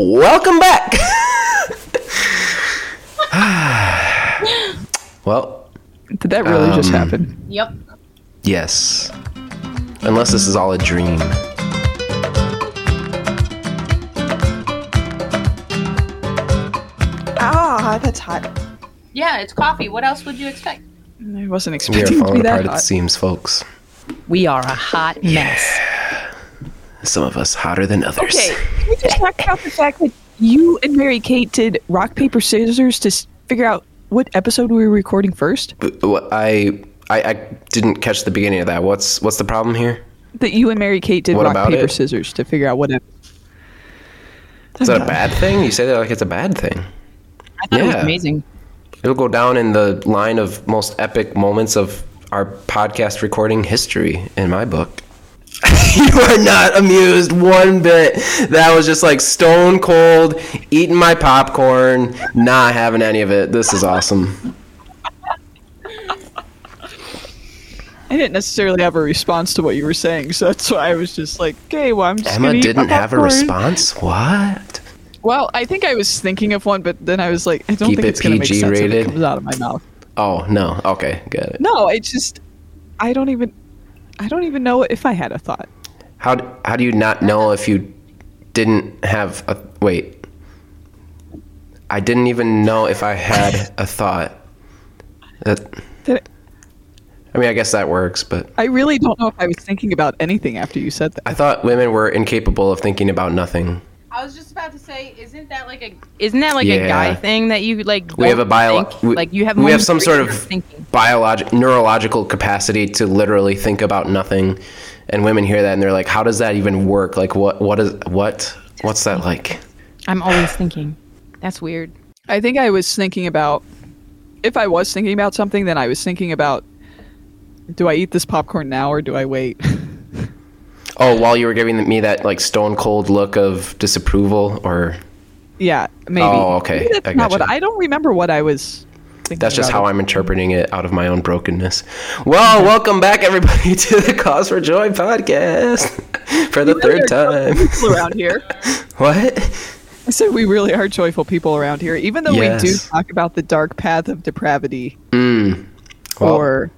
Welcome back. well, Did that really just Um, happen? Yep. yes. Unless this is all a dream. Ah, that's hot. Yeah, it's coffee. What else would you expect? I wasn't We are expecting to falling be apart that at the hot. seams, folks. We are a hot mess. Yeah. Some of us hotter than others. Okay, talk about the fact that you and Mary Kate did rock paper scissors to figure out what episode we were recording first? I, I I didn't catch the beginning of that. What's what's the problem here? That you and Mary Kate did What rock paper it? scissors to figure out what. Ep- Is that a bad thing? You say that like it's a bad thing. I thought it was amazing. It'll go down in the line of most epic moments of our podcast recording history in my book. you are not amused one bit. That was just like stone cold, eating my popcorn, not having any of it. This is awesome. I didn't necessarily have a response to what you were saying, so that's why I was just like, "Okay, well, I'm just Emma gonna eat my didn't have a response. What? Well, I think I was thinking of one, but then I was like, I don't Keep think it it's gonna make PG sense if rated? it comes out of my mouth. Oh no. Okay, it. No, it's just I don't even I don't even know if I had a thought. How d- how do you not know if you didn't have a wait? I didn't even know if I had a thought. That That I mean, I guess that works, but I really don't know if I was thinking about anything after you said that. I thought women were incapable of thinking about nothing. I was just about to say, isn't that like a isn't that like Yeah. a guy thing that you like? We have a don't bio. We, like you have we have some sort of thinking. biologic neurological capacity to literally think about nothing, and women hear that and they're like, "How does that even work? Like, what what is what what's that like?" I'm always thinking. That's weird. I think I was thinking about if I was thinking about something, then I was thinking about do I eat this popcorn now or do I wait? Oh, while you were giving me that like stone cold look of disapproval, or yeah, maybe. Oh, okay. Maybe that's I not what. I don't remember what I was thinking. That's just how it. I'm interpreting it out of my own brokenness. Well, welcome back, everybody, to the Cause for Joy podcast for the third time. people around here. What? I said we really are joyful people around here, even though we do talk about the dark path of depravity Mm. Well, or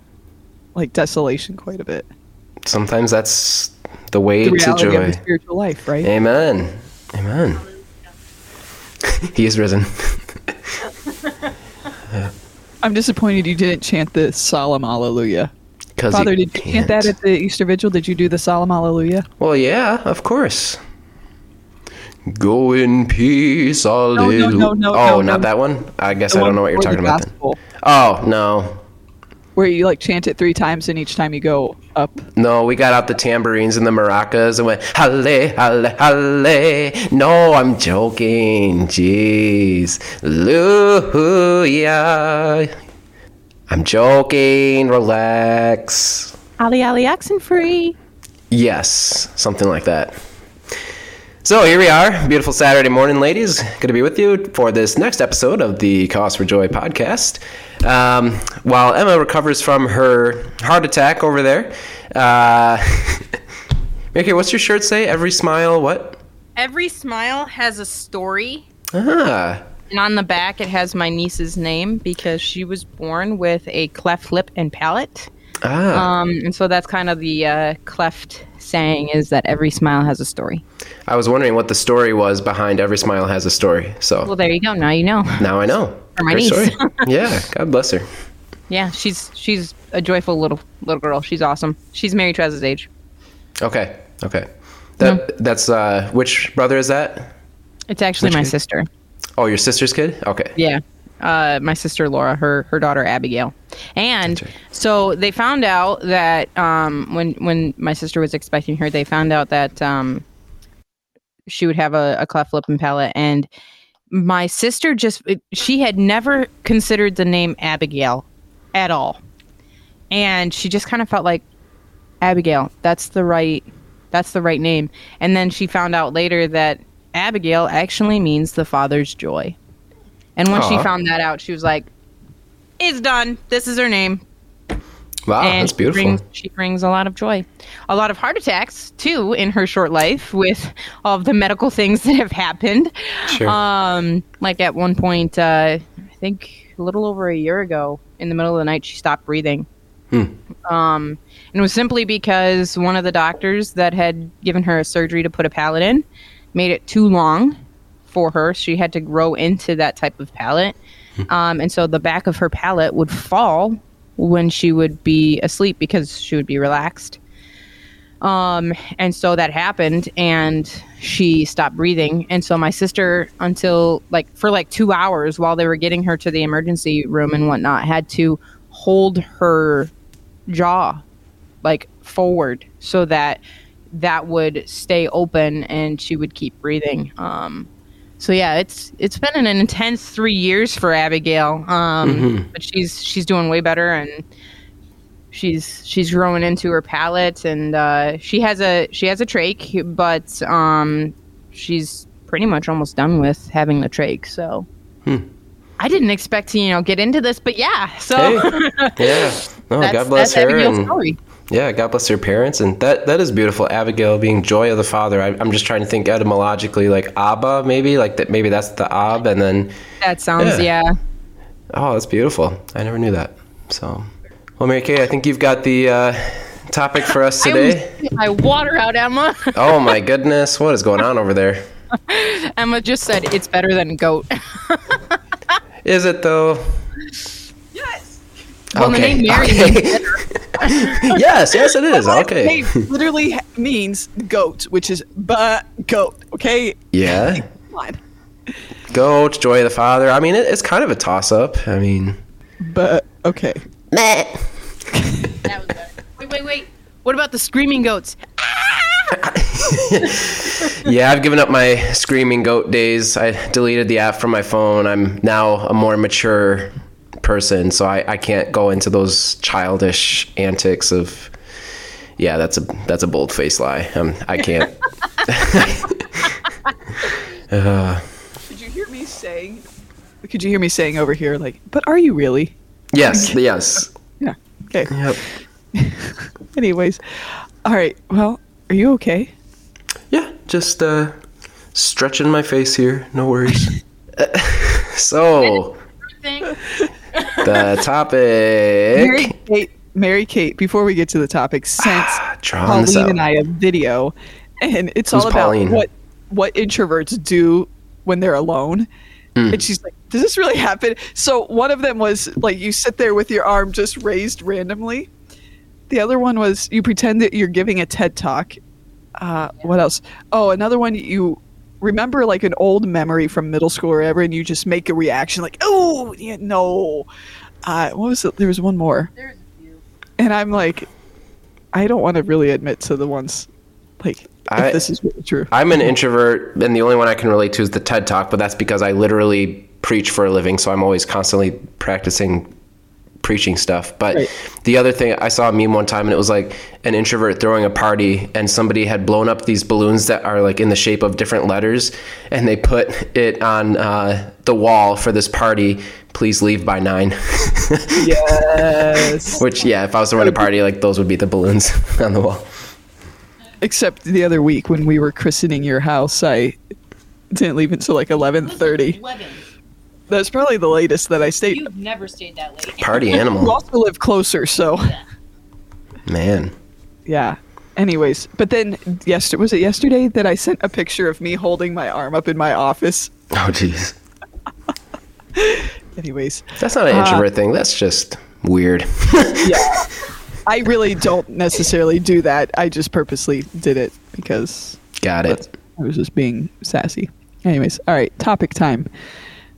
like desolation quite a bit. sometimes that's the way The to reality of the spiritual life, right? Amen. Amen. he is risen. I'm disappointed you didn't chant the solemn hallelujah. Father, did you chant that at the Easter Vigil? Did you do the solemn hallelujah? Well, yeah, of course. Go in peace, hallelujah. no, no, oh, no, not no. that one. I guess The I don't know what you're talking the about. Then. Oh no, Where you like chant it three times, and each time you go up. no, we got out the tambourines and the maracas and went halle, halle, halle. No, I'm joking. Jeez, hallelujah. I'm joking. Relax. Ali Ali accent free. Yes, something like that. So here we are, beautiful Saturday morning, ladies. Good to be with you for this next episode of the Cause for Joy podcast. Um, while Emma recovers from her heart attack over there, uh, Mickey, what's your shirt say? Every smile, what? Every smile has a story. Ah, And on the back, it has my niece's name because she was born with a cleft lip and palate. Ah. Um, and so that's kind of the uh, cleft saying is that every smile has a story. I was wondering what the story was behind Every Smile Has a Story. So Well, there you go. Now you know. now I know. For my Great niece. yeah, God bless her. Yeah, she's she's a joyful little little girl. She's awesome. She's Mary Trez's age. Okay, okay. That that's uh, which brother is that? It's actually Which my kid? sister. Oh, your sister's kid? Okay. Yeah. Uh, my sister Laura, her her daughter Abigail, and right. so they found out that um, when when my sister was expecting her, they found out that um, she would have a, a cleft lip and palate, and my sister just it- she had never considered the name Abigail at all, and she just kind of felt like Abigail. That's the right that's the right name, and then she found out later that Abigail actually means the father's joy. And when she found that out, she was like, "It's done. This is her name." Wow, and that's beautiful. She brings, she brings a lot of joy, a lot of heart attacks too in her short life with all of the medical things that have happened. Sure. Um, like at one point, uh, I think a little over a year ago, in the middle of the night, she stopped breathing. Hmm. Um, and it was simply because one of the doctors that had given her a surgery to put a palate in made it too long for her. She had to grow into that type of palate. Um, and so the back of her palate would fall when she would be asleep because she would be relaxed. Um, and so that happened and she stopped breathing. And so my sister, until like for like two hours while they were getting her to the emergency room and whatnot, had to hold her jaw like forward so that that would stay open and she would keep breathing. Um, so yeah, it's it's been an intense three years for Abigail, um, but she's she's doing way better and she's she's growing into her palate and uh, she has a she has a trach, but um, she's pretty much almost done with having the trach. So I didn't expect to you know get into this, but yeah. So Hey, yeah. No, God bless her. Abigail's and-. Yeah, God bless her parents, and that that is beautiful. Abigail being joy of the father. I, I'm just trying to think etymologically, like Abba, maybe like that. Maybe that's the Ab, and then That sounds Yeah. yeah. oh, that's beautiful. I never knew that. So, well, Mary Kate, I think you've got the uh, topic for us today. my water out, Emma. oh my goodness, what is going on over there? Emma just said it's better than goat. Is it though? Yes. Well, the name Mary okay. yes, yes, it is. Okay. Name literally means goat, which is but goat. Okay. Yeah. Goat, joy of the father. I mean, it, it's kind of a toss up. I mean, But okay. That was better. Wait, wait, wait. What about the screaming goats? yeah, I've given up my screaming goat days. I deleted the app from my phone. I'm now a more mature person, so I, I can't go into those childish antics of. Yeah, that's a that's a bold face lie. Um, I can't. Did you hear me saying? Could you hear me saying over here, like, but are you really? Yes, yes. Yeah. Okay. Yep. Anyways, all right. Well, are you okay? Yeah, just uh, stretching my face here. No worries. so the topic. Mary Kate. Mary Kate. Before we get to the topic, sent Drawing this Pauline and I a video, and it's Who's all about Pauline? what what introverts do when they're alone. Hmm. And she's like, "Does this really happen?" So one of them was like, you sit there with your arm just raised randomly. The other one was you pretend that you're giving a TED talk. Uh, what else? Oh, another one you remember like an old memory from middle school or whatever, and you just make a reaction like, "Oh, yeah, no." Uh, what was it? There was one more, There's a few. and I'm like, I don't want to really admit to the ones like if I- this is really true. I'm an introvert, and the only one I can relate to is the TED Talk, but that's because I literally preach for a living, so I'm always constantly practicing preaching stuff. But Right. the other thing, I saw a meme one time, and it was like an introvert throwing a party, and somebody had blown up these balloons that are like in the shape of different letters, and they put it on uh, the wall for this party. Please leave by nine. yes. Which, yeah, if I was to run a party, like those would be the balloons on the wall. Except the other week when we were christening your house, I didn't leave until like eleven thirty. Eleven. That's probably the latest that I stayed. You've never stayed that late. Party animal. You also live closer, so man. yeah. Anyways, but then yesterday was it yesterday that I sent a picture of me holding my arm up in my office. Oh, jeez. Anyways, That's not an Uh, introvert thing. That's just weird. yeah. I really don't necessarily do that. I just purposely did it because Got it. I was just being sassy. Anyways, all right, topic time.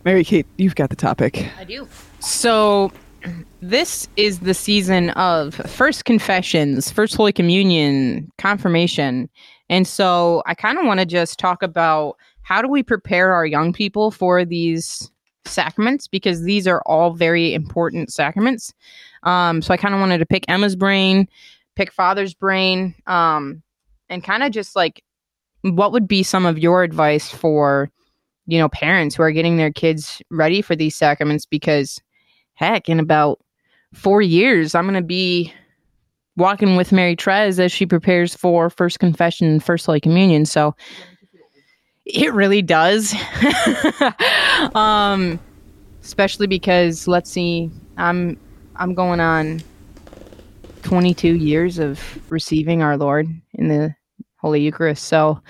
Mary Kate, you've got the topic. I do. So, this is the season of first confessions, first Holy Communion, confirmation. And so, I kind of want to just talk about how do we prepare our young people for these sacraments because these are all very important sacraments. Um, so, I kind of wanted to pick Emma's brain, pick Father's brain, um, and kind of just like what would be some of your advice for you know parents who are getting their kids ready for these sacraments because heck in about four years, I'm going to be walking with Mary Trez as she prepares for First Confession and First Holy Communion. So it really does. um, especially because let's see, I'm I'm going on 22 years of receiving our Lord in the Holy Eucharist. So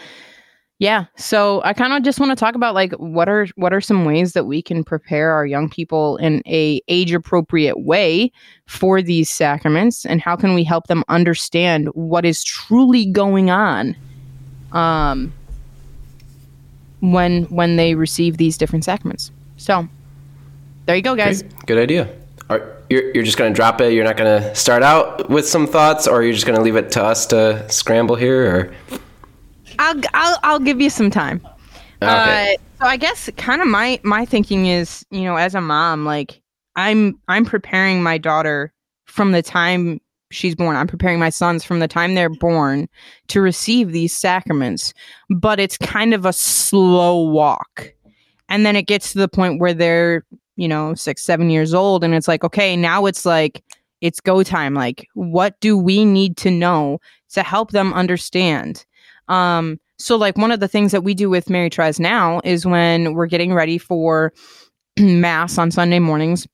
yeah, so I kind of just want to talk about like what are what are some ways that we can prepare our young people in a age appropriate way for these sacraments and how can we help them understand what is truly going on um when when they receive these different sacraments. So there you go guys. Great. Good idea. Are, you're, you're just going to drop it. You're not going to start out with some thoughts, or you're just going to leave it to us to scramble here, or I'll I'll I'll give you some time. Okay. Uh, so I guess kind of my my thinking is, you know, as a mom, like I'm I'm preparing my daughter from the time she's born. I'm preparing my sons from the time they're born to receive these sacraments, but it's kind of a slow walk. And then it gets to the point where they're, you know, six, seven years old, and it's like, okay, now it's like it's go time. Like, what do we need to know to help them understand? Um, so like one of the things that we do with Mary Trez now is when we're getting ready for mass on Sunday mornings.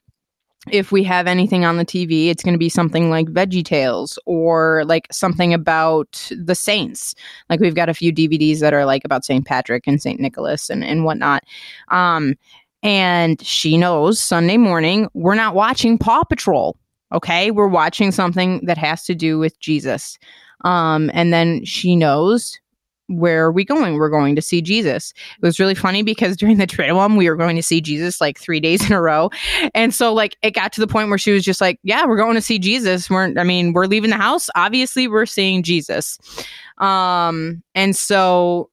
If we have anything on the TV, it's going to be something like Veggie Tales or like something about the saints. Like we've got a few DVDs that are like about St. Patrick and St. Nicholas and, and whatnot. Um, and she knows Sunday morning, we're not watching Paw Patrol. Okay. We're watching something that has to do with Jesus. Um, and then she knows where are we going? We're going to see Jesus. It was really funny because during the Triduum, we were going to see Jesus like three days in a row. And so like it got to the point where she was just like, Yeah, we're going to see Jesus. We're I mean, we're leaving the house. Obviously, we're seeing Jesus. Um, and so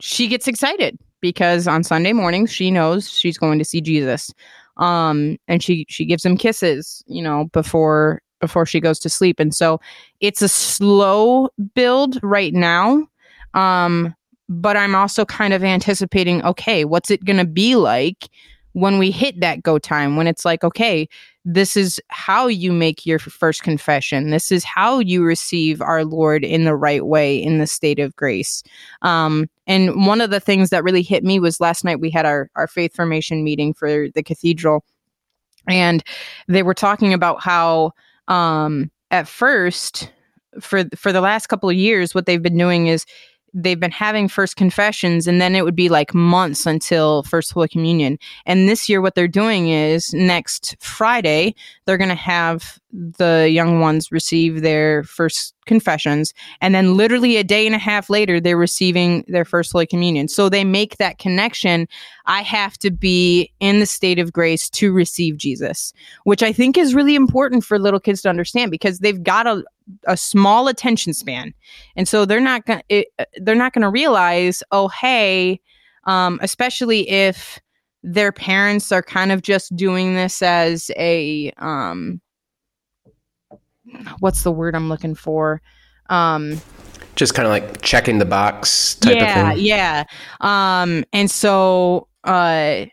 she gets excited because on Sunday mornings she knows she's going to see Jesus. Um, and she she gives him kisses, you know, before before she goes to sleep. And so it's a slow build right now. Um, but I'm also kind of anticipating, okay, what's it going to be like when we hit that go time? When it's like, okay, this is how you make your first confession. This is how you receive our Lord in the right way in the state of grace. Um, and one of the things that really hit me was last night we had our, our faith formation meeting for the cathedral. And they were talking about how um, at first for for the last couple of years what they've been doing is they've been having first confessions and then it would be like months until first holy communion. And this year what they're doing is next friday they're going to have the young ones receive their first confessions. And then literally a day and a half later they're receiving their first holy communion. So they make that connection. I have to be in the state of grace to receive jesus which i think is really important for little kids to understand because they've got a, a small attention span. And so they're not going to they're not to realize oh hey um, especially if their parents are kind of just doing this as a um, what's the word I'm looking for? Um, just kind of like checking the box type yeah, of thing. Yeah. Um, and so uh,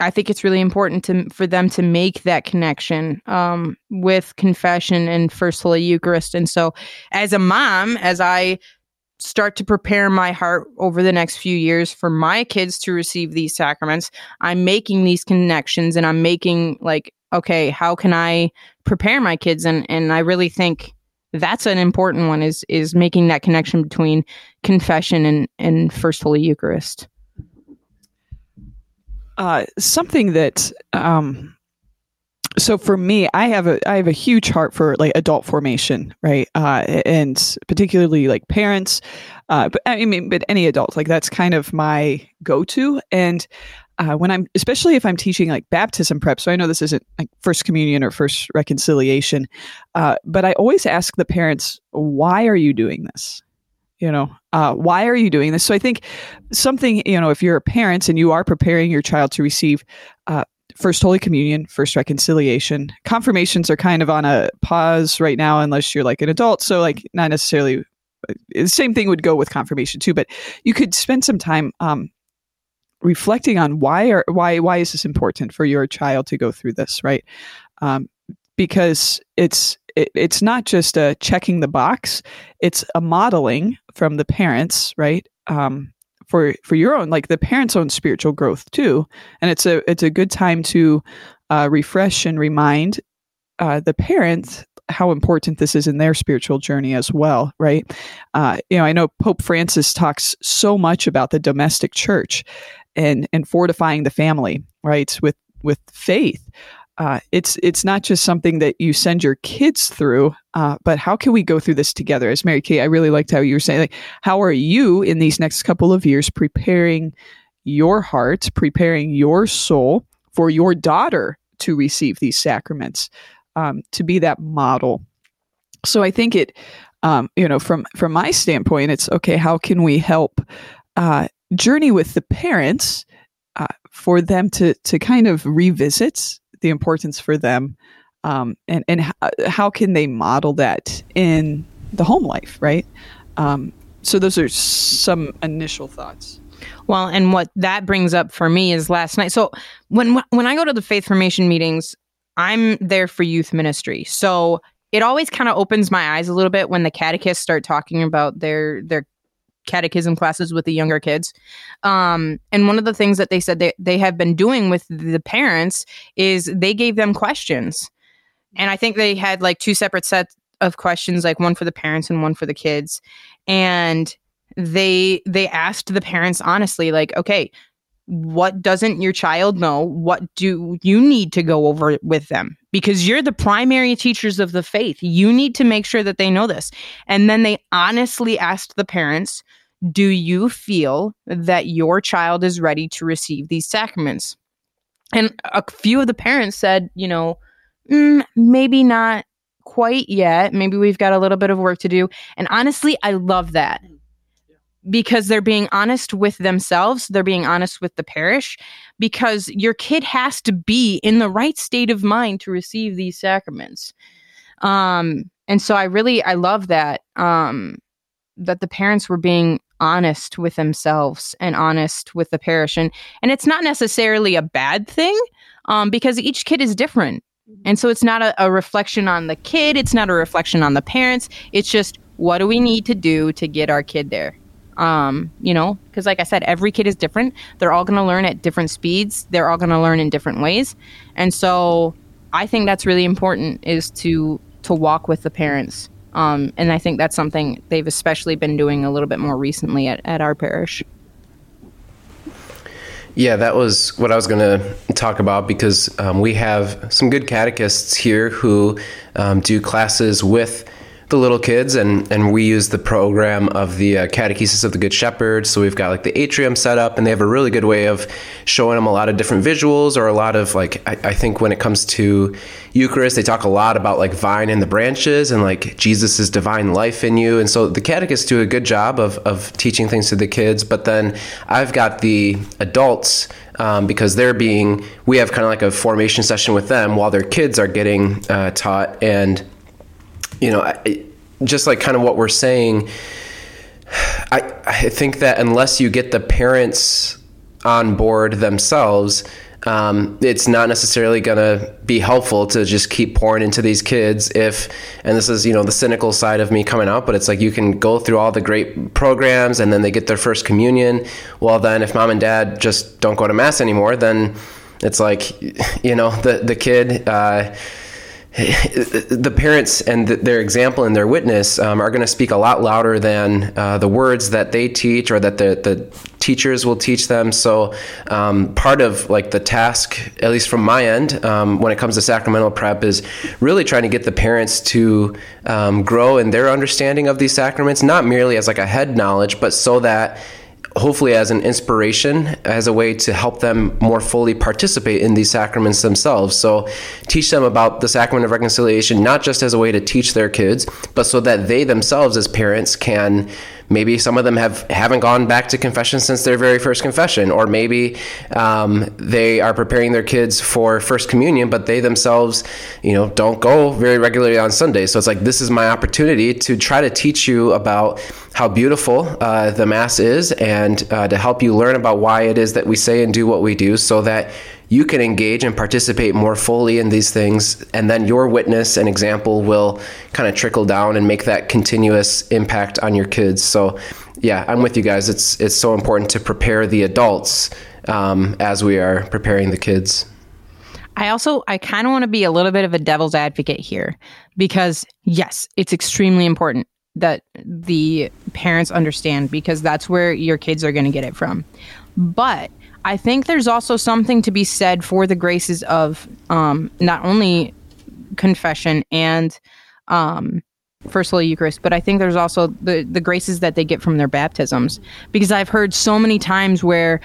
I think it's really important to for them to make that connection um, with confession and First Holy Eucharist. And so, as a mom, as I start to prepare my heart over the next few years for my kids to receive these sacraments, I'm making these connections and I'm making like okay, how can I prepare my kids? And and I really think that's an important one is is making that connection between confession and and First Holy Eucharist. Uh, something that um, so for me i have a i have a huge heart for like adult formation right uh, and particularly like parents uh, but i mean but any adult like that's kind of my go-to and uh, when i'm especially if i'm teaching like baptism prep so i know this isn't like first communion or first reconciliation uh, but i always ask the parents why are you doing this you know uh, why are you doing this so i think something you know if you're a parent and you are preparing your child to receive uh, First Holy Communion, First Reconciliation. Confirmations are kind of on a pause right now, unless you're like an adult. So, like, not necessarily the same thing would go with confirmation too. But you could spend some time um, reflecting on why are why why is this important for your child to go through this, right? Um, because it's it, it's not just a checking the box; it's a modeling from the parents, right? Um, for for your own like the parents' own spiritual growth too, and it's a it's a good time to uh, refresh and remind uh, the parents how important this is in their spiritual journey as well, right? Uh, you know, I know Pope Francis talks so much about the domestic church and and fortifying the family, right, with with faith. Uh, it's it's not just something that you send your kids through, uh, but how can we go through this together? As Mary Kate, I really liked how you were saying, like, how are you in these next couple of years preparing your heart, preparing your soul for your daughter to receive these sacraments, um, to be that model. So I think it, um, you know, from from my standpoint, it's okay. How can we help uh, journey with the parents uh, for them to to kind of revisit the importance for them, um, and and h- how can they model that in the home life, right? Um, so those are some initial thoughts. Well, and what that brings up for me is last night. So when when I go to the faith formation meetings, I'm there for youth ministry. So it always kind of opens my eyes a little bit when the catechists start talking about their their catechism classes with the younger kids. Um, and one of the things that they said they, they have been doing with the parents is they gave them questions. And I think they had like two separate sets of questions, like one for the parents and one for the kids. And they they asked the parents honestly like okay what doesn't your child know? What do you need to go over with them? Because you're the primary teachers of the faith. You need to make sure that they know this. And then they honestly asked the parents do you feel that your child is ready to receive these sacraments? And a few of the parents said you know mm, maybe not quite yet. Maybe we've got a little bit of work to do. And honestly i love that because they're being honest with themselves, they're being honest with the parish, because your kid has to be in the right state of mind to receive these sacraments. Um, and so I really I love that um, that the parents were being honest with themselves and honest with the parish, and and it's not necessarily a bad thing um, because each kid is different. And so it's not a, a reflection on the kid, it's not a reflection on the parents. It's just what do we need to do to get our kid there? Um you know because like i said every kid is different. They're all going to learn at different speeds. They're all going to learn in different ways. And so i think that's really important is to to walk with the parents. Um and i think that's something they've especially been doing a little bit more recently at, at our parish. Yeah, that was what I was going to talk about because um, we have some good catechists here who um, do classes with the little kids and and we use the program of the uh, catechesis of the good shepherd. So we've got like the atrium set up and they have a really good way of showing them a lot of different visuals or a lot of like I, I think when it comes to eucharist they talk a lot about like vine and the branches and like jesus's divine life in you. And so the catechists do a good job of, of teaching things to the kids. But then i've got the adults um, because they're being we have kind of like a formation session with them while their kids are getting uh, taught. And you know, just like kind of what we're saying, I, I think that unless you get the parents on board themselves, um, it's not necessarily going to be helpful to just keep pouring into these kids if and this is you know the cynical side of me coming out but it's like you can go through all the great programs and then they get their first communion. Well then if mom and dad just don't go to mass anymore then it's like you know the the kid uh, the parents and their example and their witness um, are going to speak a lot louder than uh, the words that they teach or that the, the teachers will teach them. So um, part of like the task, at least from my end, um, when it comes to sacramental prep, is really trying to get the parents to um, grow in their understanding of these sacraments, not merely as like a head knowledge, but so that hopefully as an inspiration, as a way to help them more fully participate in these sacraments themselves. So teach them about the sacrament of reconciliation, not just as a way to teach their kids, but so that they themselves as parents can maybe some of them have haven't gone back to confession since their very first confession or maybe um, they are preparing their kids for first communion but they themselves you know don't go very regularly on Sunday. so it's like this is my opportunity to try to teach you about how beautiful uh, the mass is and uh, to help you learn about why it is that we say and do what we do so that you can engage and participate more fully in these things. And then your witness and example will kind of trickle down and make that continuous impact on your kids. So yeah i'm with you guys. It's it's so important to prepare the adults um, as we are preparing the kids. I also I kind of want to be a little bit of a devil's advocate here because yes, it's extremely important that the parents understand because that's where your kids are going to get it from. But I think there's also something to be said for the graces of um, not only confession and um, First Holy Eucharist, but I think there's also the, the graces that they get from their baptisms. Because I've heard so many times where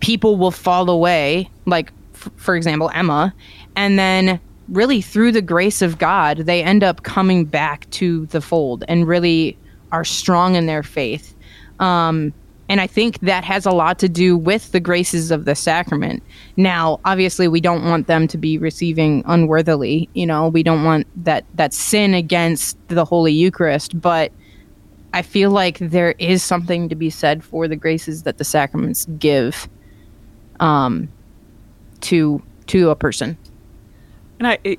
people will fall away, like, f- for example, Emma, and then really through the grace of God, they end up coming back to the fold and really are strong in their faith. Um, and I think that has a lot to do with the graces of the sacrament. Now, obviously, we don't want them to be receiving unworthily. You know, we don't want that that sin against the Holy Eucharist. But I feel like there is something to be said for the graces that the sacraments give, um, to to a person. And I, it,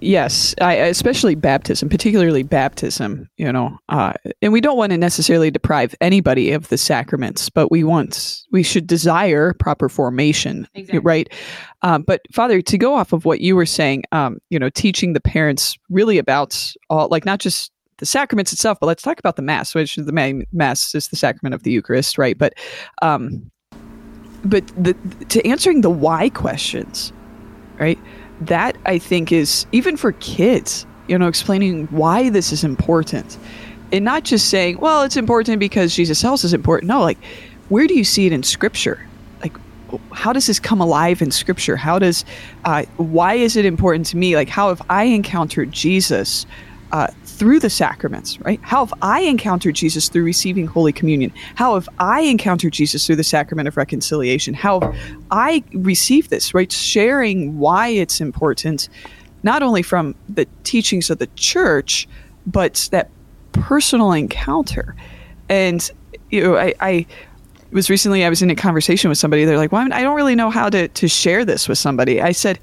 yes, I, especially baptism, particularly baptism, you know, uh, and we don't want to necessarily deprive anybody of the sacraments, but we want, we should desire proper formation, Exactly. right? Um, but Father, to go off of what you were saying, um, you know, teaching the parents really about all, like not just the sacraments itself, but let's talk about the mass, which is the main mass is the sacrament of the Eucharist, right? But, um, but the, to answering the why questions, right? That I think is even for kids, you know, explaining why this is important and not just saying, well, it's important because Jesus tells us important. No, like, where do you see it in scripture? Like, how does this come alive in scripture? How does, uh, why is it important to me? Like, how have I encountered Jesus uh, through the sacraments, right? How have I encountered Jesus through receiving Holy Communion? How have I encountered Jesus through the sacrament of reconciliation? How have I received this, right? Sharing why it's important, not only from the teachings of the church, but that personal encounter. And, you know, I, I was recently, I was in a conversation with somebody. They're like, well, I don't really know how to, to share this with somebody. I said,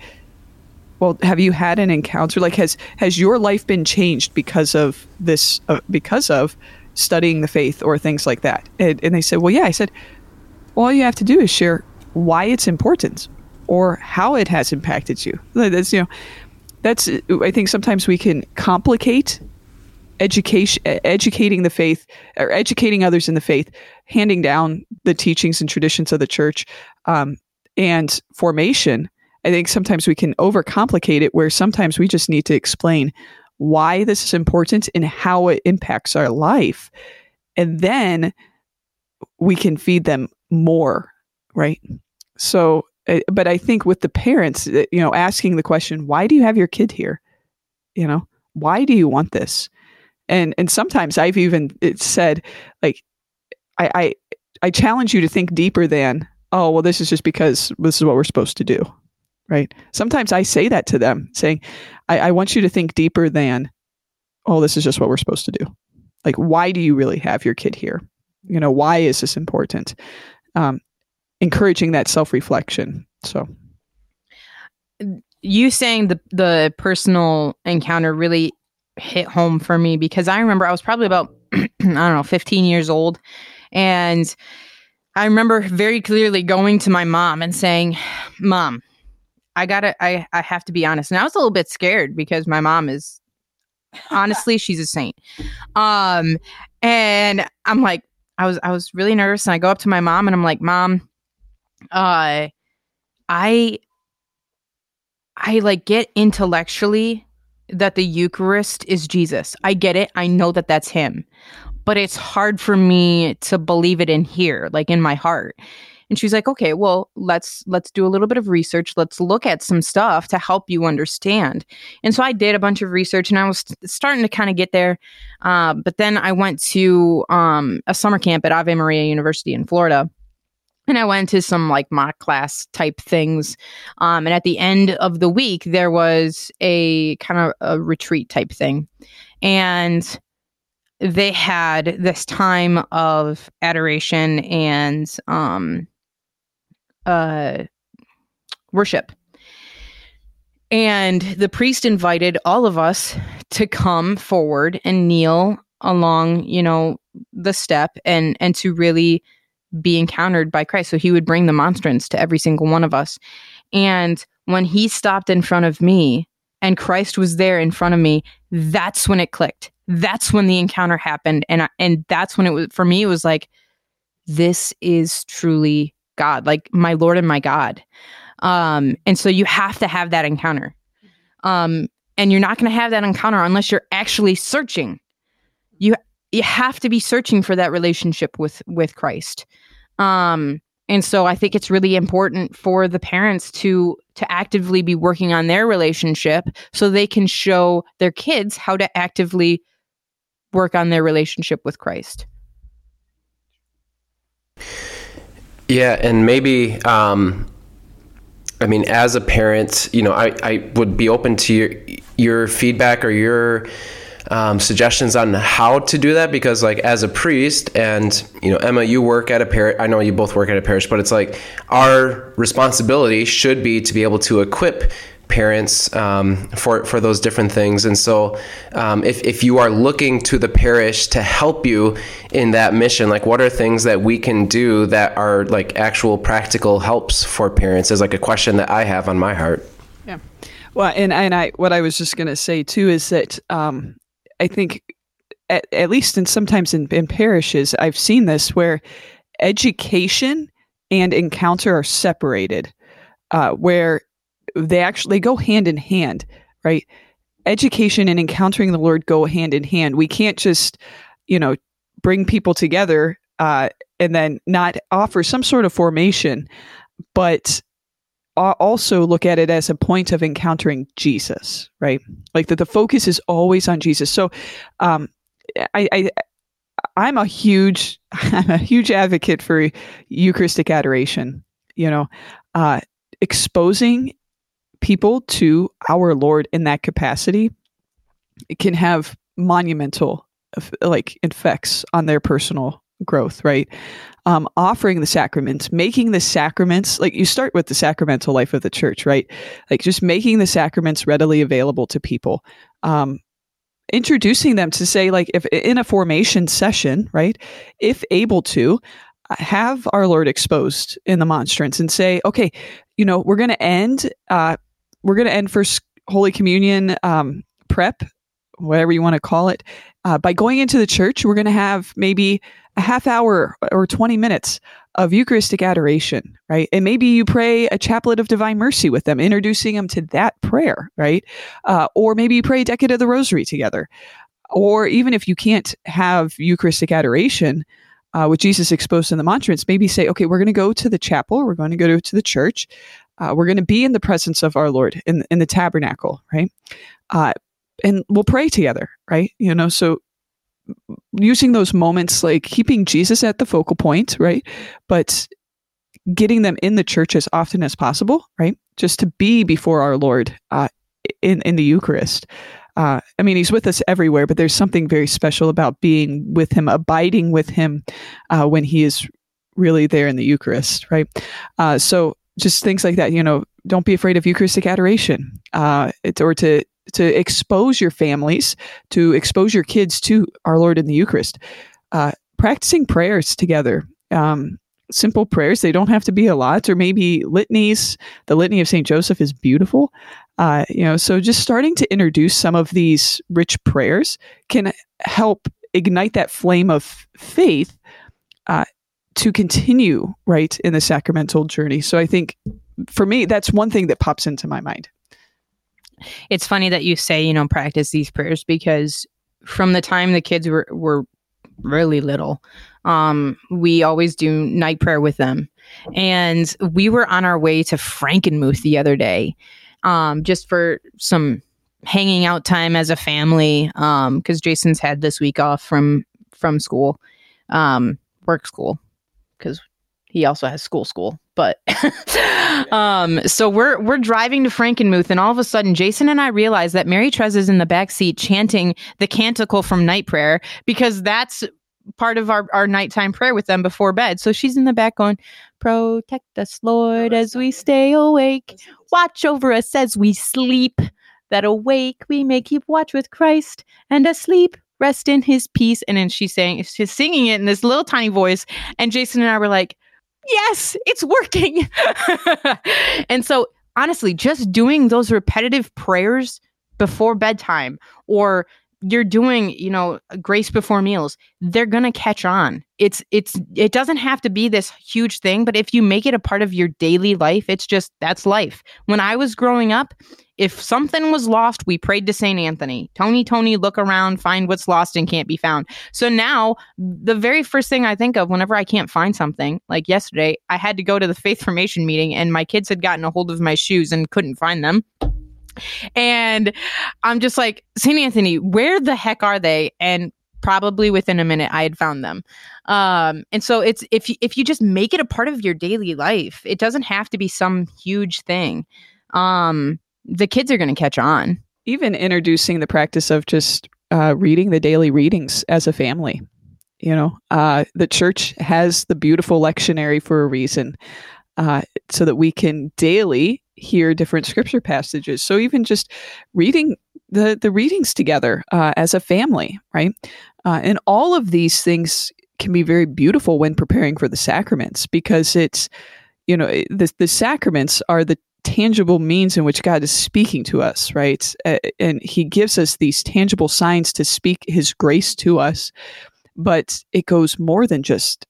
well have you had an encounter like has has your life been changed because of this uh, because of studying the faith or things like that? And, and they said well yeah i said all you have to do is share why it's important or how it has impacted you. That's you know that's i think sometimes we can complicate education educating the faith or educating others in the faith handing down the teachings and traditions of the church um, and formation I think sometimes we can overcomplicate it where sometimes we just need to explain why this is important and how it impacts our life. And then we can feed them more, right? So, uh, but I think with the parents, uh, you know, asking the question, why do you have your kid here? You know, why do you want this? And and sometimes I've even said, like, I, I I challenge you to think deeper than, oh, well, this is just because this is what we're supposed to do right? Sometimes I say that to them, saying, I, I, want you to think deeper than, oh, this is just what we're supposed to do. Like, why do you really have your kid here? You know, why is this important? Um, encouraging that self reflection. So, you saying the the personal encounter really hit home for me because I remember I was probably about I don't know 15 years old and I remember very clearly going to my mom and saying, "Mom, I gotta I, I have to be honest. And I was a little bit scared because my mom is honestly, she's a saint. Um and I'm like, I was I was really nervous and I go up to my mom and I'm like, Mom, uh I I like get intellectually that the Eucharist is Jesus. I get it. I know that that's him. But it's hard for me to believe it in here, like in my heart and she's like okay well let's let's do a little bit of research let's look at some stuff to help you understand and so i did a bunch of research and i was starting to kind of get there uh, but then i went to um, a summer camp at ave maria university in florida and I went to some like mock class type things. Um, and at the end of the week, there was a kind of a retreat type thing. And they had this time of adoration and um, uh worship. And the priest invited all of us to come forward and kneel along, you know, the step and and to really be encountered by Christ. So he would bring the monstrance to every single one of us. And when he stopped in front of me and Christ was there in front of me, that's when it clicked. That's when the encounter happened and I, and that's when it was for me it was like this is truly God, like my Lord and my God. Um and so you have to have that encounter. Um and you're not going to have that encounter unless you're actually searching. You you have to be searching for that relationship with with Christ. Um and so I think it's really important for the parents to to actively be working on their relationship so they can show their kids how to actively work on their relationship with Christ. Yeah, and maybe um, I mean, as a parent, you know, I, I would be open to your your feedback or your um, suggestions on how to do that because like as a priest and you know emma you work at a parish i know you both work at a parish but it's like our responsibility should be to be able to equip parents um, for for those different things. And so um, if, if you are looking to the parish to help you in that mission like what are things that we can do that are like actual practical helps for parents is like a question that i have on my heart. Yeah. Well and, and i what i was just going to say too is that um, I think at, at least in sometimes in, in parishes, I've seen this where education and encounter are separated, uh, where they actually go hand in hand, right? Education and encountering the Lord go hand in hand. We can't just, you know, bring people together uh, and then not offer some sort of formation, but also look at it as a point of encountering Jesus, right? Like that the focus is always on Jesus. So, um, I, I I'm a huge I'm a huge advocate for Eucharistic adoration. You know, uh, exposing people to our Lord in that capacity it can have monumental like effects on their personal growth, right? Um, offering the sacraments, making the sacraments, like you start with the sacramental life of the church, right? Like just making the sacraments readily available to people. Um, introducing them to say, like, if in a formation session, right? If able to, have our Lord exposed in the monstrance and say, okay, you know, we're going to end, uh, we're going to end first Holy Communion um, prep, whatever you want to call it. Uh, by going into the church, we're going to have maybe a half hour or 20 minutes of Eucharistic adoration, right? And maybe you pray a chaplet of divine mercy with them, introducing them to that prayer, right? Uh, or maybe you pray a decade of the rosary together. Or even if you can't have Eucharistic adoration uh, with Jesus exposed in the monstrance, maybe say, okay, we're going to go to the chapel, we're going to go to, to the church, uh, we're going to be in the presence of our Lord in, in the tabernacle, right? Uh, and we'll pray together, right? You know, so using those moments like keeping Jesus at the focal point, right? But getting them in the church as often as possible, right? Just to be before our Lord uh, in in the Eucharist. Uh, I mean, He's with us everywhere, but there's something very special about being with Him, abiding with Him uh, when He is really there in the Eucharist, right? Uh, so just things like that. You know, don't be afraid of Eucharistic adoration, uh, it's or to to expose your families, to expose your kids to our Lord in the Eucharist. Uh, practicing prayers together. Um, simple prayers. They don't have to be a lot, or maybe litanies. The litany of Saint Joseph is beautiful. Uh, you know, so just starting to introduce some of these rich prayers can help ignite that flame of faith uh, to continue right in the sacramental journey. So I think for me, that's one thing that pops into my mind. It's funny that you say, you know, practice these prayers because from the time the kids were, were really little, um, we always do night prayer with them. And we were on our way to Frankenmuth the other day, um, just for some hanging out time as a family. Um, cause Jason's had this week off from, from school, um, work school, cause he also has school school. But um, so we're we're driving to Frankenmuth, and all of a sudden, Jason and I realize that Mary Trez is in the back seat chanting the canticle from night prayer because that's part of our, our nighttime prayer with them before bed. So she's in the back going, Protect us, Lord, as we stay awake. Watch over us as we sleep. That awake we may keep watch with Christ, and asleep rest in his peace. And then she's saying, she's singing it in this little tiny voice. And Jason and I were like, yes, it's working. and so, honestly, just doing those repetitive prayers before bedtime or you're doing you know grace before meals they're going to catch on. It's it's it doesn't have to be this huge thing but if you make it a part of your daily life it's just that's life. When i was growing up if something was lost we prayed to saint anthony. Tony tony look around find what's lost and can't be found. So now the very first thing i think of whenever i can't find something like yesterday i had to go to the faith formation meeting and my kids had gotten a hold of my shoes and couldn't find them and I'm just like, St. Anthony, where the heck are they? And probably within a minute I had found them. Um, and so it's if you, if you just make it a part of your daily life, it doesn't have to be some huge thing. Um, the kids are going to catch on. Even introducing the practice of just uh, reading the daily readings as a family. You know, uh, the church has the beautiful lectionary for a reason, uh, so that we can daily hear different scripture passages. So even just reading the the readings together uh, as a family, right? Uh, and all of these things can be very beautiful when preparing for the sacraments because it's you know the the sacraments are the tangible means in which God is speaking to us, right? And He gives us these tangible signs to speak His grace to us. But it goes more than just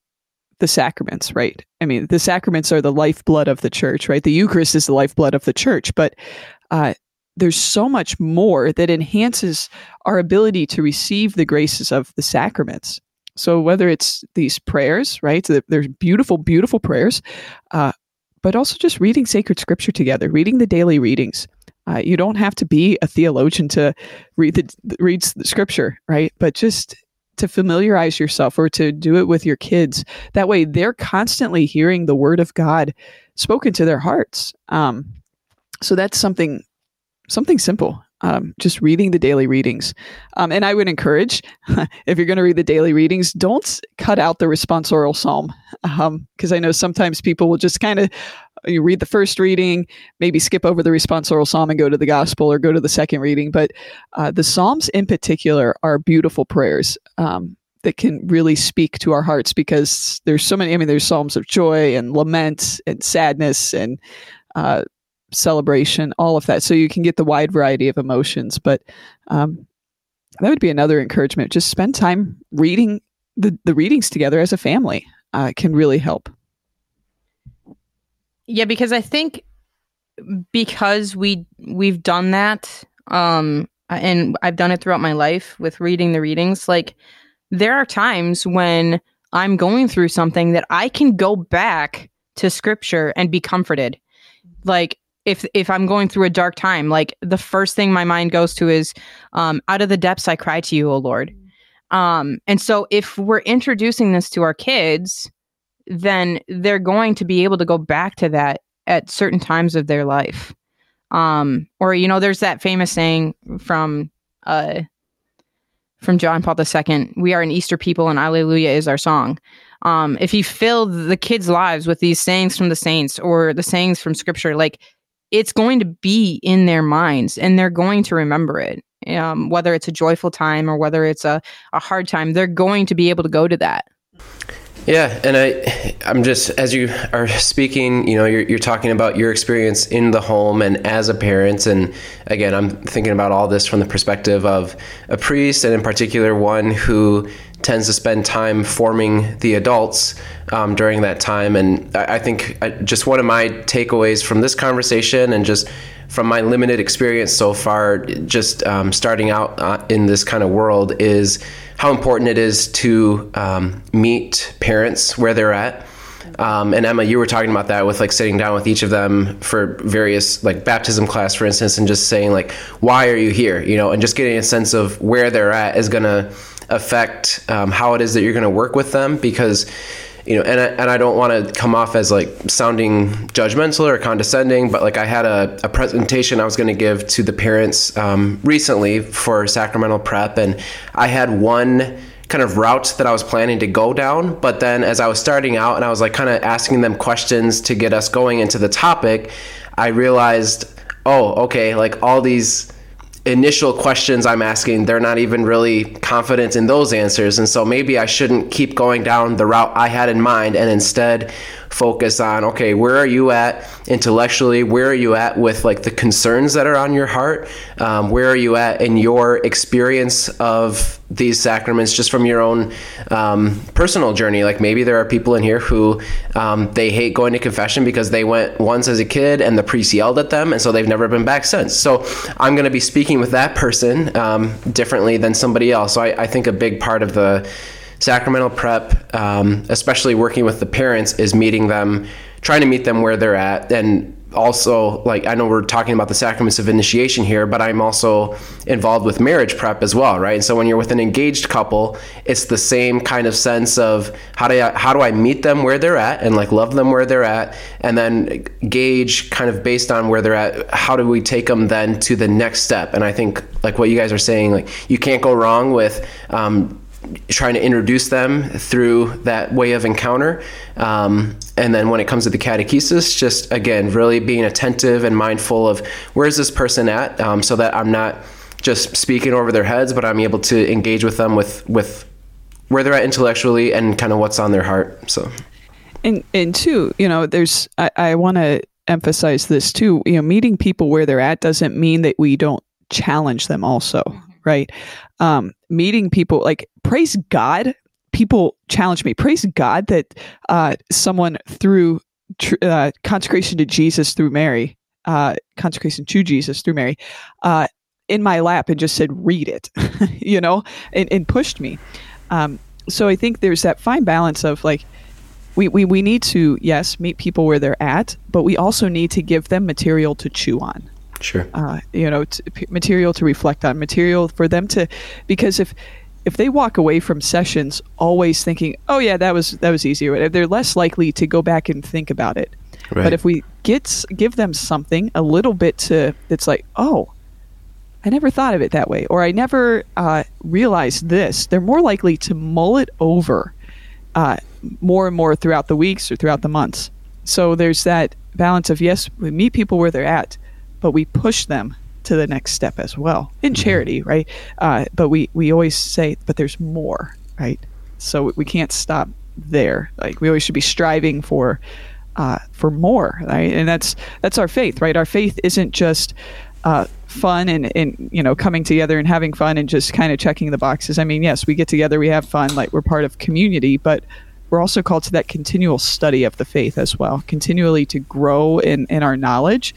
the sacraments, right? I mean, the sacraments are the lifeblood of the church, right? The Eucharist is the lifeblood of the church, but uh, there's so much more that enhances our ability to receive the graces of the sacraments. So whether it's these prayers, right? There's beautiful, beautiful prayers, uh, but also just reading sacred scripture together, reading the daily readings. Uh, you don't have to be a theologian to read the read the scripture, right? But just to familiarize yourself or to do it with your kids. That way, they're constantly hearing the word of God spoken to their hearts. Um, so that's something something simple. Um, just reading the daily readings. Um, and I would encourage, if you're going to read the daily readings, don't cut out the responsorial psalm. Because um, I know sometimes people will just kind of you read the first reading, maybe skip over the responsorial psalm and go to the gospel or go to the second reading. But uh, the psalms in particular are beautiful prayers. Um, that can really speak to our hearts because there's so many. I mean, there's psalms of joy and lament and sadness and uh, celebration, all of that. So you can get the wide variety of emotions. But um, that would be another encouragement. Just spend time reading the, the readings together as a family. Uh, can really help. Yeah, because I think because we we've done that, um, and I've done it throughout my life with reading the readings. Like there are times when I'm going through something that I can go back to scripture and be comforted. Like if if I'm going through a dark time, like the first thing my mind goes to is, um, "Out of the depths I cry to you, O Lord." Um, and so if we're introducing this to our kids, then they're going to be able to go back to that at certain times of their life. Um, or you know, there's that famous saying from uh, from John Paul II: "We are an Easter people, and Alleluia is our song." Um, if you fill the kids' lives with these sayings from the saints or the sayings from Scripture, like it's going to be in their minds, and they're going to remember it. Um, whether it's a joyful time or whether it's a, a hard time, they're going to be able to go to that. Yeah, and I, I'm just as you are speaking, you know, you're, you're talking about your experience in the home and as a parent, and again, I'm thinking about all this from the perspective of a priest, and in particular one who tends to spend time forming the adults um, during that time. And I, I think I, just one of my takeaways from this conversation, and just from my limited experience so far, just um, starting out uh, in this kind of world, is how important it is to um, meet parents where they're at. Um, and Emma, you were talking about that with like sitting down with each of them for various like baptism class, for instance, and just saying like, why are you here? You know, and just getting a sense of where they're at is going to affect um, how it is that you're going to work with them because you know, and I, and I don't want to come off as like sounding judgmental or condescending, but like I had a, a presentation I was going to give to the parents um, recently for sacramental prep, and I had one kind of route that I was planning to go down. But then as I was starting out and I was like kind of asking them questions to get us going into the topic, I realized, oh, okay, like all these initial questions I'm asking, they're not even really confident in those answers. And so maybe I shouldn't keep going down the route I had in mind and instead focus on okay where are you at intellectually? Where are you at with like the concerns that are on your heart? Um, where are you at in your experience of these sacraments just from your own um, personal journey? Like maybe there are people in here who um, they hate going to confession because they went once as a kid and the priest yelled at them and so they've never been back since. So i'm going to be speaking with that person um, differently than somebody else. So I, I think a big part of the sacramental prep, um, especially working with the parents, is meeting them, trying to meet them where they're at, and also like I know we're talking about the sacraments of initiation here, but I'm also involved with marriage prep as well, right? And so when you're with an engaged couple, it's the same kind of sense of how do I, how do I meet them where they're at and like love them where they're at, and then gauge kind of based on where they're at, how do we take them then to the next step? And I think like what you guys are saying, like you can't go wrong with. Um, trying to introduce them through that way of encounter. Um, and then when it comes to the catechesis, just again, really being attentive and mindful of where's this person at um, so that I'm not just speaking over their heads, but I'm able to engage with them with, with where they're at intellectually and kind of what's on their heart. So, and, and two, you know, there's, I, I want to emphasize this too, you know, meeting people where they're at doesn't mean that we don't challenge them also right? Um, meeting people, like praise God. People challenge me. Praise God that uh, someone through tr- uh, consecration to Jesus through Mary, uh, consecration to Jesus through Mary, uh, in my lap and just said, "Read it," you know, and, and pushed me. Um, so I think there's that fine balance of like we, we, we need to yes meet people where they're at but we also need to give them material to chew on Sure. Uh, you know, t- material to reflect on, material for them to, because if if they walk away from sessions always thinking, "Oh yeah, that was that was easier they're less likely to go back and think about it. Right. But if we get give them something a little bit to that's like, "Oh, I never thought of it that way," or "I never uh, realized this," they're more likely to mull it over uh, more and more throughout the weeks or throughout the months. So there's that balance of yes, we meet people where they're at, but we push them to the next step as well in mm-hmm. charity, right? Uh, but we we always say, but there's more, right? So we can't stop there. Like we always should be striving for uh, for more, right? And that's that's our faith, right? Our faith isn't just uh, fun and, and you know coming together and having fun and just kind of checking the boxes. I mean, yes, we get together, we have fun, like we're part of community, but we're also called to that continual study of the faith as well, continually to grow in, in our knowledge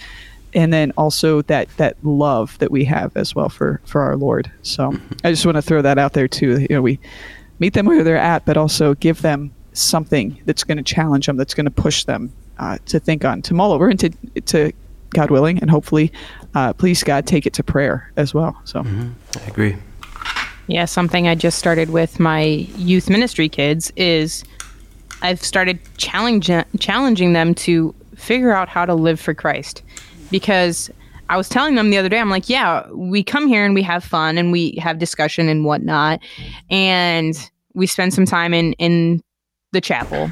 and then also that that love that we have as well for for our Lord. So mm-hmm. I just want to throw that out there too. You know, we meet them where they're at, but also give them something that's going to challenge them, that's going to push them uh, to think on, to mull over, and to to God willing, and hopefully, uh, please God, take it to prayer as well. So mm-hmm. I agree. Yeah, something I just started with my youth ministry kids is I've started challenging challenging them to figure out how to live for Christ because I was telling them the other day, I'm like, yeah, we come here and we have fun and we have discussion and whatnot, and we spend some time in in the chapel.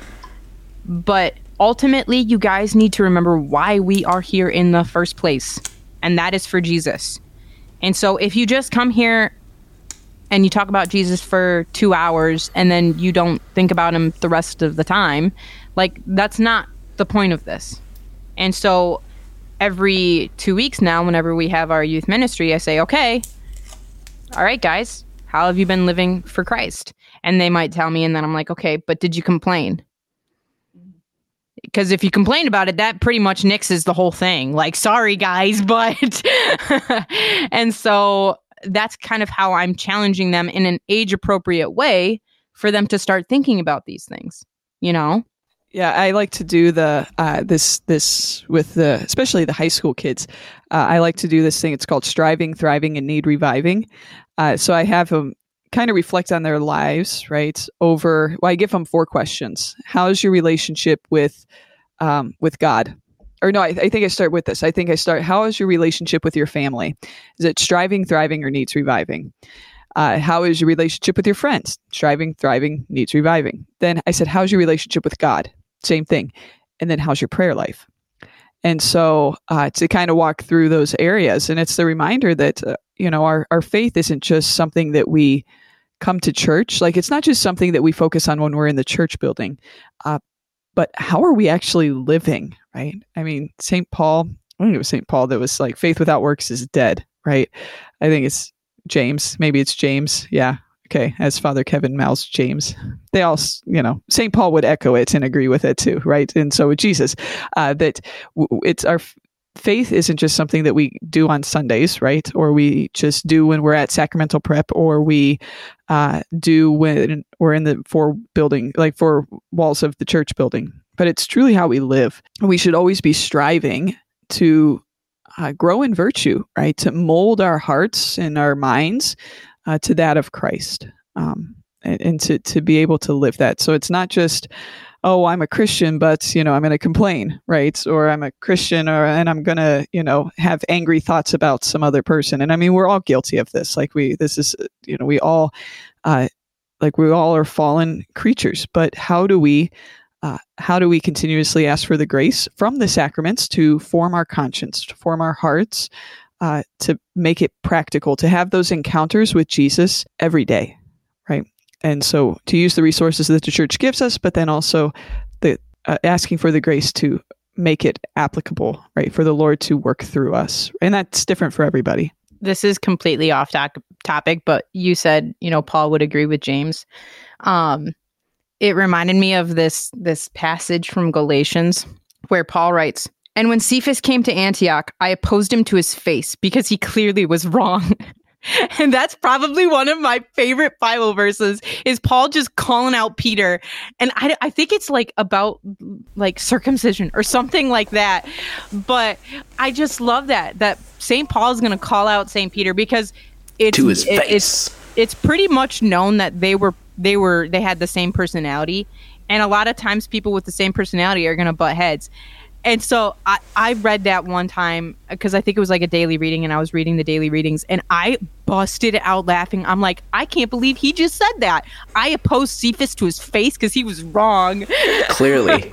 But ultimately, you guys need to remember why we are here in the first place, and that is for Jesus. And so, if you just come here and you talk about Jesus for two hours and then you don't think about him the rest of the time, like that's not the point of this. And so every two weeks now, whenever we have our youth ministry, I say, okay, all right, guys, how have you been living for Christ? And they might tell me, and then I'm like, okay, but did you complain? Because if you complain about it, that pretty much nixes the whole thing. Like, sorry, guys, but. and so that's kind of how I'm challenging them in an age appropriate way for them to start thinking about these things, you know? Yeah, I like to do the uh, this this with the especially the high school kids. Uh, I like to do this thing. It's called striving, thriving, and need reviving. Uh, so I have them kind of reflect on their lives, right? Over, well, I give them four questions. How is your relationship with um, with God? Or no, I, I think I start with this. I think I start. How is your relationship with your family? Is it striving, thriving, or needs reviving? Uh, how is your relationship with your friends? Striving, thriving, needs reviving. Then I said, how's your relationship with God? Same thing. And then how's your prayer life? And so uh, to kind of walk through those areas, and it's the reminder that uh, you know our our faith isn't just something that we come to church. Like it's not just something that we focus on when we're in the church building, uh, but how are we actually living? Right? I mean, Saint Paul. I think it was Saint Paul that was like, "Faith without works is dead." Right? I think it's James. Maybe it's James. Yeah. Okay. As Father Kevin Mouse James. They all, you know, St. Paul would echo it and agree with it too, right? And so would Jesus. Uh, that it's our faith isn't just something that we do on Sundays, right? Or we just do when we're at sacramental prep or we uh, do when we're in the four building, like four walls of the church building. But it's truly how we live. We should always be striving to uh, grow in virtue, right? To mold our hearts and our minds uh, to that of Christ, um, and, and, to to be able to live that. So it's not just, oh, I'm a Christian, but you know I'm going to complain, right? Or I'm a Christian, or and I'm going to you know have angry thoughts about some other person. And I mean, we're all guilty of this. Like we, this is you know we all, uh, like we all are fallen creatures. But how do we uh, how do we continuously ask for the grace from the sacraments to form our conscience, to form our hearts, uh, to make it practical, to have those encounters with Jesus every day, right? And so to use the resources that the church gives us, but then also the uh, asking for the grace to make it applicable, right? For the Lord to work through us, and that's different for everybody. This is completely off topic, but you said you know Paul would agree with James. Um, it reminded me of this this passage from Galatians where Paul writes, "And when Cephas came to Antioch, I opposed him to his face because he clearly was wrong." and that's probably one of my favorite Bible verses is Paul just calling out Peter. And I, I think it's like about like circumcision or something like that. But I just love that, that St. Paul is going to call out St. Peter because it's, to his it, face. It's, it's pretty much known that they were they were they had the same personality and a lot of times people with the same personality are going to butt heads and so I, I read that one time because I think it was like a daily reading, and I was reading the daily readings, and I busted out laughing. I'm like, I can't believe he just said that. I opposed Cephas to his face because he was wrong. Clearly.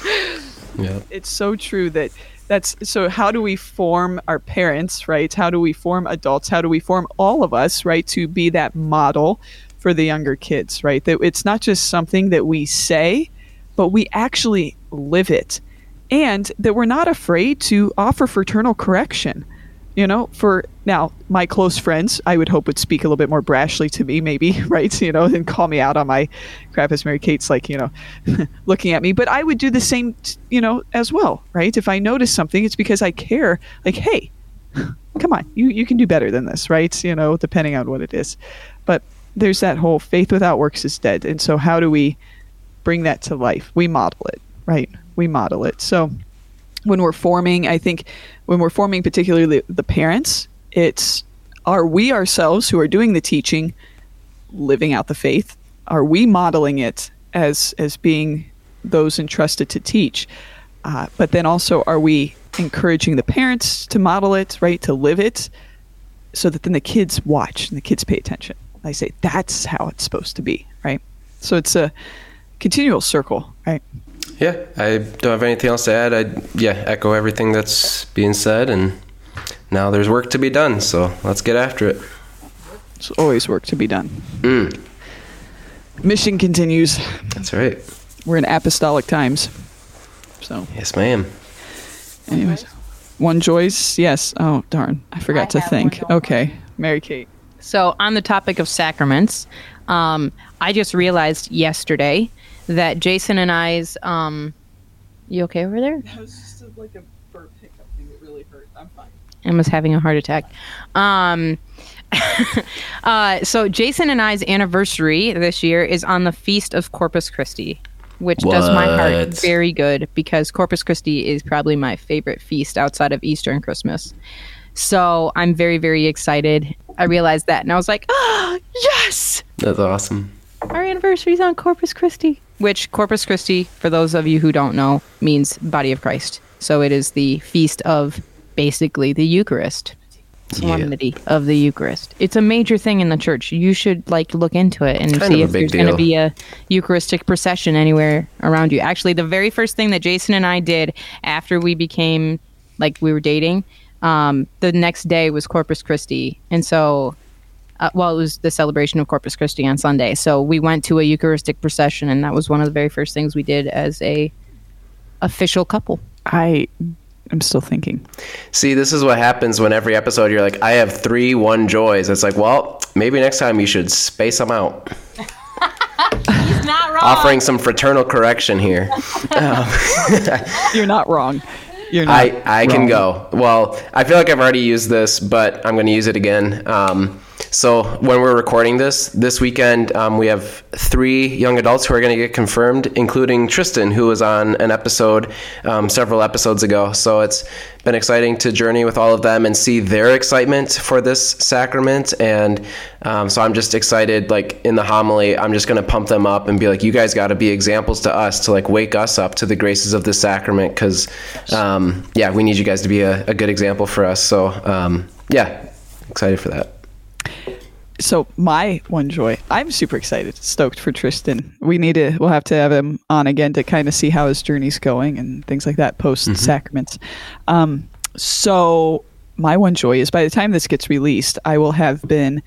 yeah. It's so true that that's so how do we form our parents, right? How do we form adults? How do we form all of us, right, to be that model for the younger kids, right? That it's not just something that we say, but we actually live it. And that we're not afraid to offer fraternal correction. You know, for now, my close friends, I would hope would speak a little bit more brashly to me, maybe, right? You know, and call me out on my crap as Mary Kate's like, you know, looking at me. But I would do the same, you know, as well, right? If I notice something, it's because I care. Like, hey, come on, you, you can do better than this, right? You know, depending on what it is. But there's that whole faith without works is dead. And so, how do we bring that to life? We model it, right? We model it. So, when we're forming, I think when we're forming, particularly the parents, it's are we ourselves who are doing the teaching living out the faith? Are we modeling it as as being those entrusted to teach? Uh, but then also, are we encouraging the parents to model it, right, to live it, so that then the kids watch and the kids pay attention? I say that's how it's supposed to be, right? So it's a continual circle, right? Yeah, I don't have anything else to add. I yeah echo everything that's being said, and now there's work to be done. So let's get after it. There's always work to be done. Mm. Mission continues. That's right. We're in apostolic times. So yes, ma'am. Anyways, one joys. Yes. Oh darn, I forgot I to think. Okay, Mary Kate. So, on the topic of sacraments, um, I just realized yesterday that Jason and I's. Um, you okay over there? That was just a, like a burp hiccup thing that really hurt. I'm fine. Emma's having a heart attack. Um, uh, so, Jason and I's anniversary this year is on the feast of Corpus Christi, which what? does my heart very good because Corpus Christi is probably my favorite feast outside of Easter and Christmas. So I'm very, very excited. I realized that and I was like, oh, yes! That's awesome. Our anniversary is on Corpus Christi, which Corpus Christi, for those of you who don't know, means body of Christ. So it is the feast of basically the Eucharist. solemnity of the Eucharist. It's a major thing in the church. You should like look into it and see if there's going to be a Eucharistic procession anywhere around you. Actually, the very first thing that Jason and I did after we became like we were dating, um, the next day was Corpus Christi, and so. Uh, well, it was the celebration of Corpus Christi on Sunday, so we went to a Eucharistic procession, and that was one of the very first things we did as a official couple. I am still thinking. See, this is what happens when every episode you're like, I have three one joys. It's like, well, maybe next time you should space them out. He's not wrong. Offering some fraternal correction here. You're not wrong. You're not. I, I can go. Well, I feel like I've already used this, but I'm going to use it again. Um, so when we're recording this this weekend, um, we have three young adults who are going to get confirmed, including Tristan, who was on an episode um, several episodes ago. So it's been exciting to journey with all of them and see their excitement for this sacrament. And um, so I'm just excited. Like in the homily, I'm just going to pump them up and be like, "You guys got to be examples to us to like wake us up to the graces of this sacrament." Because um, yeah, we need you guys to be a, a good example for us. So um, yeah, excited for that. So my one joy, I'm super excited, stoked for Tristan. We need to, we'll have to have him on again to kind of see how his journey's going and things like that post sacraments. Um, so my one joy is by the time this gets released, I will have been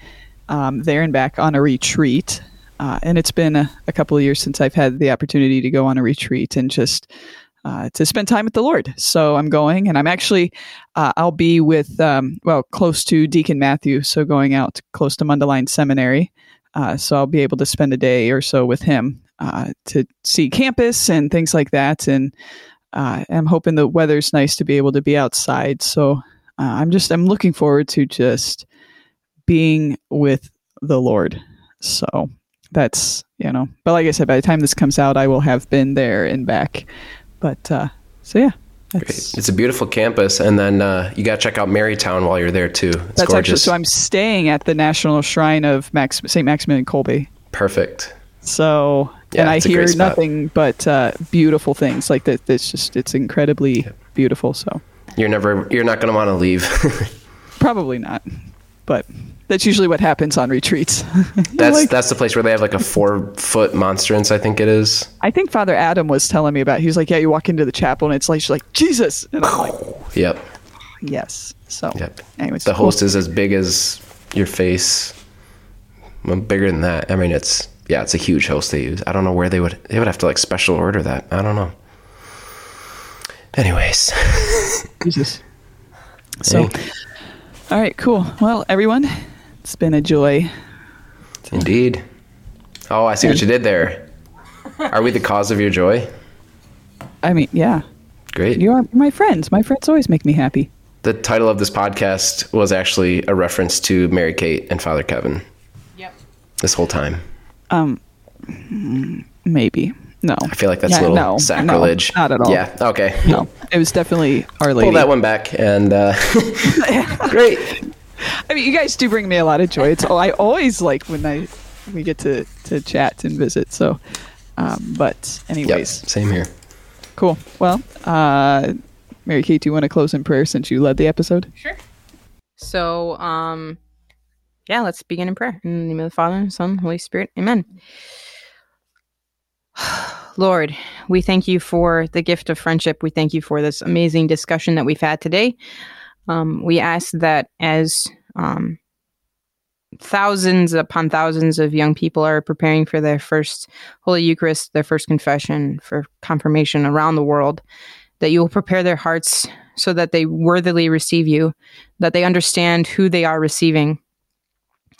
um, there and back on a retreat. Uh, and it's been a, a couple of years since I've had the opportunity to go on a retreat and just uh, to spend time with the Lord. So I'm going, and I'm actually uh, I'll be with um, well close to Deacon Matthew, so going out close to Mundelein Seminary. Uh, so I'll be able to spend a day or so with him uh, to see campus and things like that. And uh, I'm hoping the weather's nice to be able to be outside. So uh, I'm just I'm looking forward to just being with the Lord. So that's you know. But like I said, by the time this comes out, I will have been there and back. But uh, so yeah, It's a beautiful campus, and then uh, you got to check out Marytown while you're there too. It's that's actually gorgeous. so. I'm staying at the National Shrine of Max Saint Maximilian Kolbe. Perfect. So Yeah, and I hear nothing but uh, beautiful things. Like that. It's just it's incredibly beautiful. So You're never. You're not going to want to leave. probably not, but that's usually what happens on retreats. that's Like, that's the place where they have like a four foot monstrance. I think it is. I think Father Adam was telling me about. He was like, "Yeah, you walk into the chapel and it's like she's like Jesus," and I'm like, Yep. "Yes." So, Yep. anyways, The cool. host is as big as your face. Well, bigger than that. I mean, it's yeah, it's a huge host they use. I don't know where they would they would have to like special order that. I don't know. Anyways, Jesus. So, Hey. all right, cool. Well, everyone, it's been a joy. indeed. Oh, I see what you did there. Are we the cause of your joy? I mean, yeah, Great. you are my friends. My friends always make me happy. The title of this podcast was actually a reference to Mary Kate and Father Kevin Yep. this whole time. Um, maybe no. I feel like that's Yeah, a little no, no, sacrilege. not at all. Yeah. Okay. No, it was definitely Our Lady. Pull that one back and uh, great. I mean, you guys do bring me a lot of joy. It's oh, I always like when I we get to to chat and visit. So, um, but Yep. anyways, Same here. cool. Well, uh, Mary Kate, do you want to close in prayer since you led the episode? Sure. So, um, yeah, let's begin in prayer. In the name of the Father, and Son, Holy Spirit. Amen. Lord, we thank you for the gift of friendship. We thank you for this amazing discussion that we've had today. Um, we ask that as um, thousands upon thousands of young people are preparing for their first Holy Eucharist, their first confession, for confirmation around the world, that you will prepare their hearts so that they worthily receive you, that they understand who they are receiving.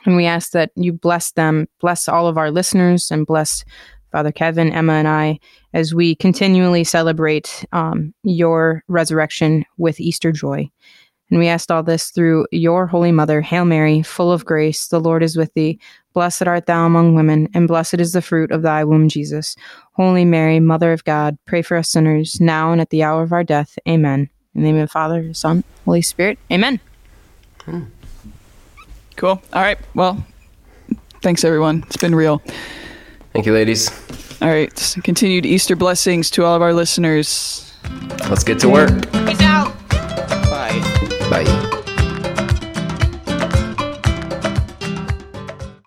And we ask that you bless them, bless all of our listeners, and bless Father Kevin, Emma, and I as we continually celebrate um, your resurrection with Easter joy. And we asked all this through your Holy Mother, Hail Mary, full of grace, the Lord is with thee. Blessed art thou among women, and blessed is the fruit of thy womb, Jesus. Holy Mary, Mother of God, pray for us sinners, now and at the hour of our death. Amen. In the name of the Father, Son, Holy Spirit. Amen. Hmm. Cool. All right. Well, thanks everyone. It's been real. Thank you, ladies. All right. Continued Easter blessings to all of our listeners. Let's get to work. Peace Bye.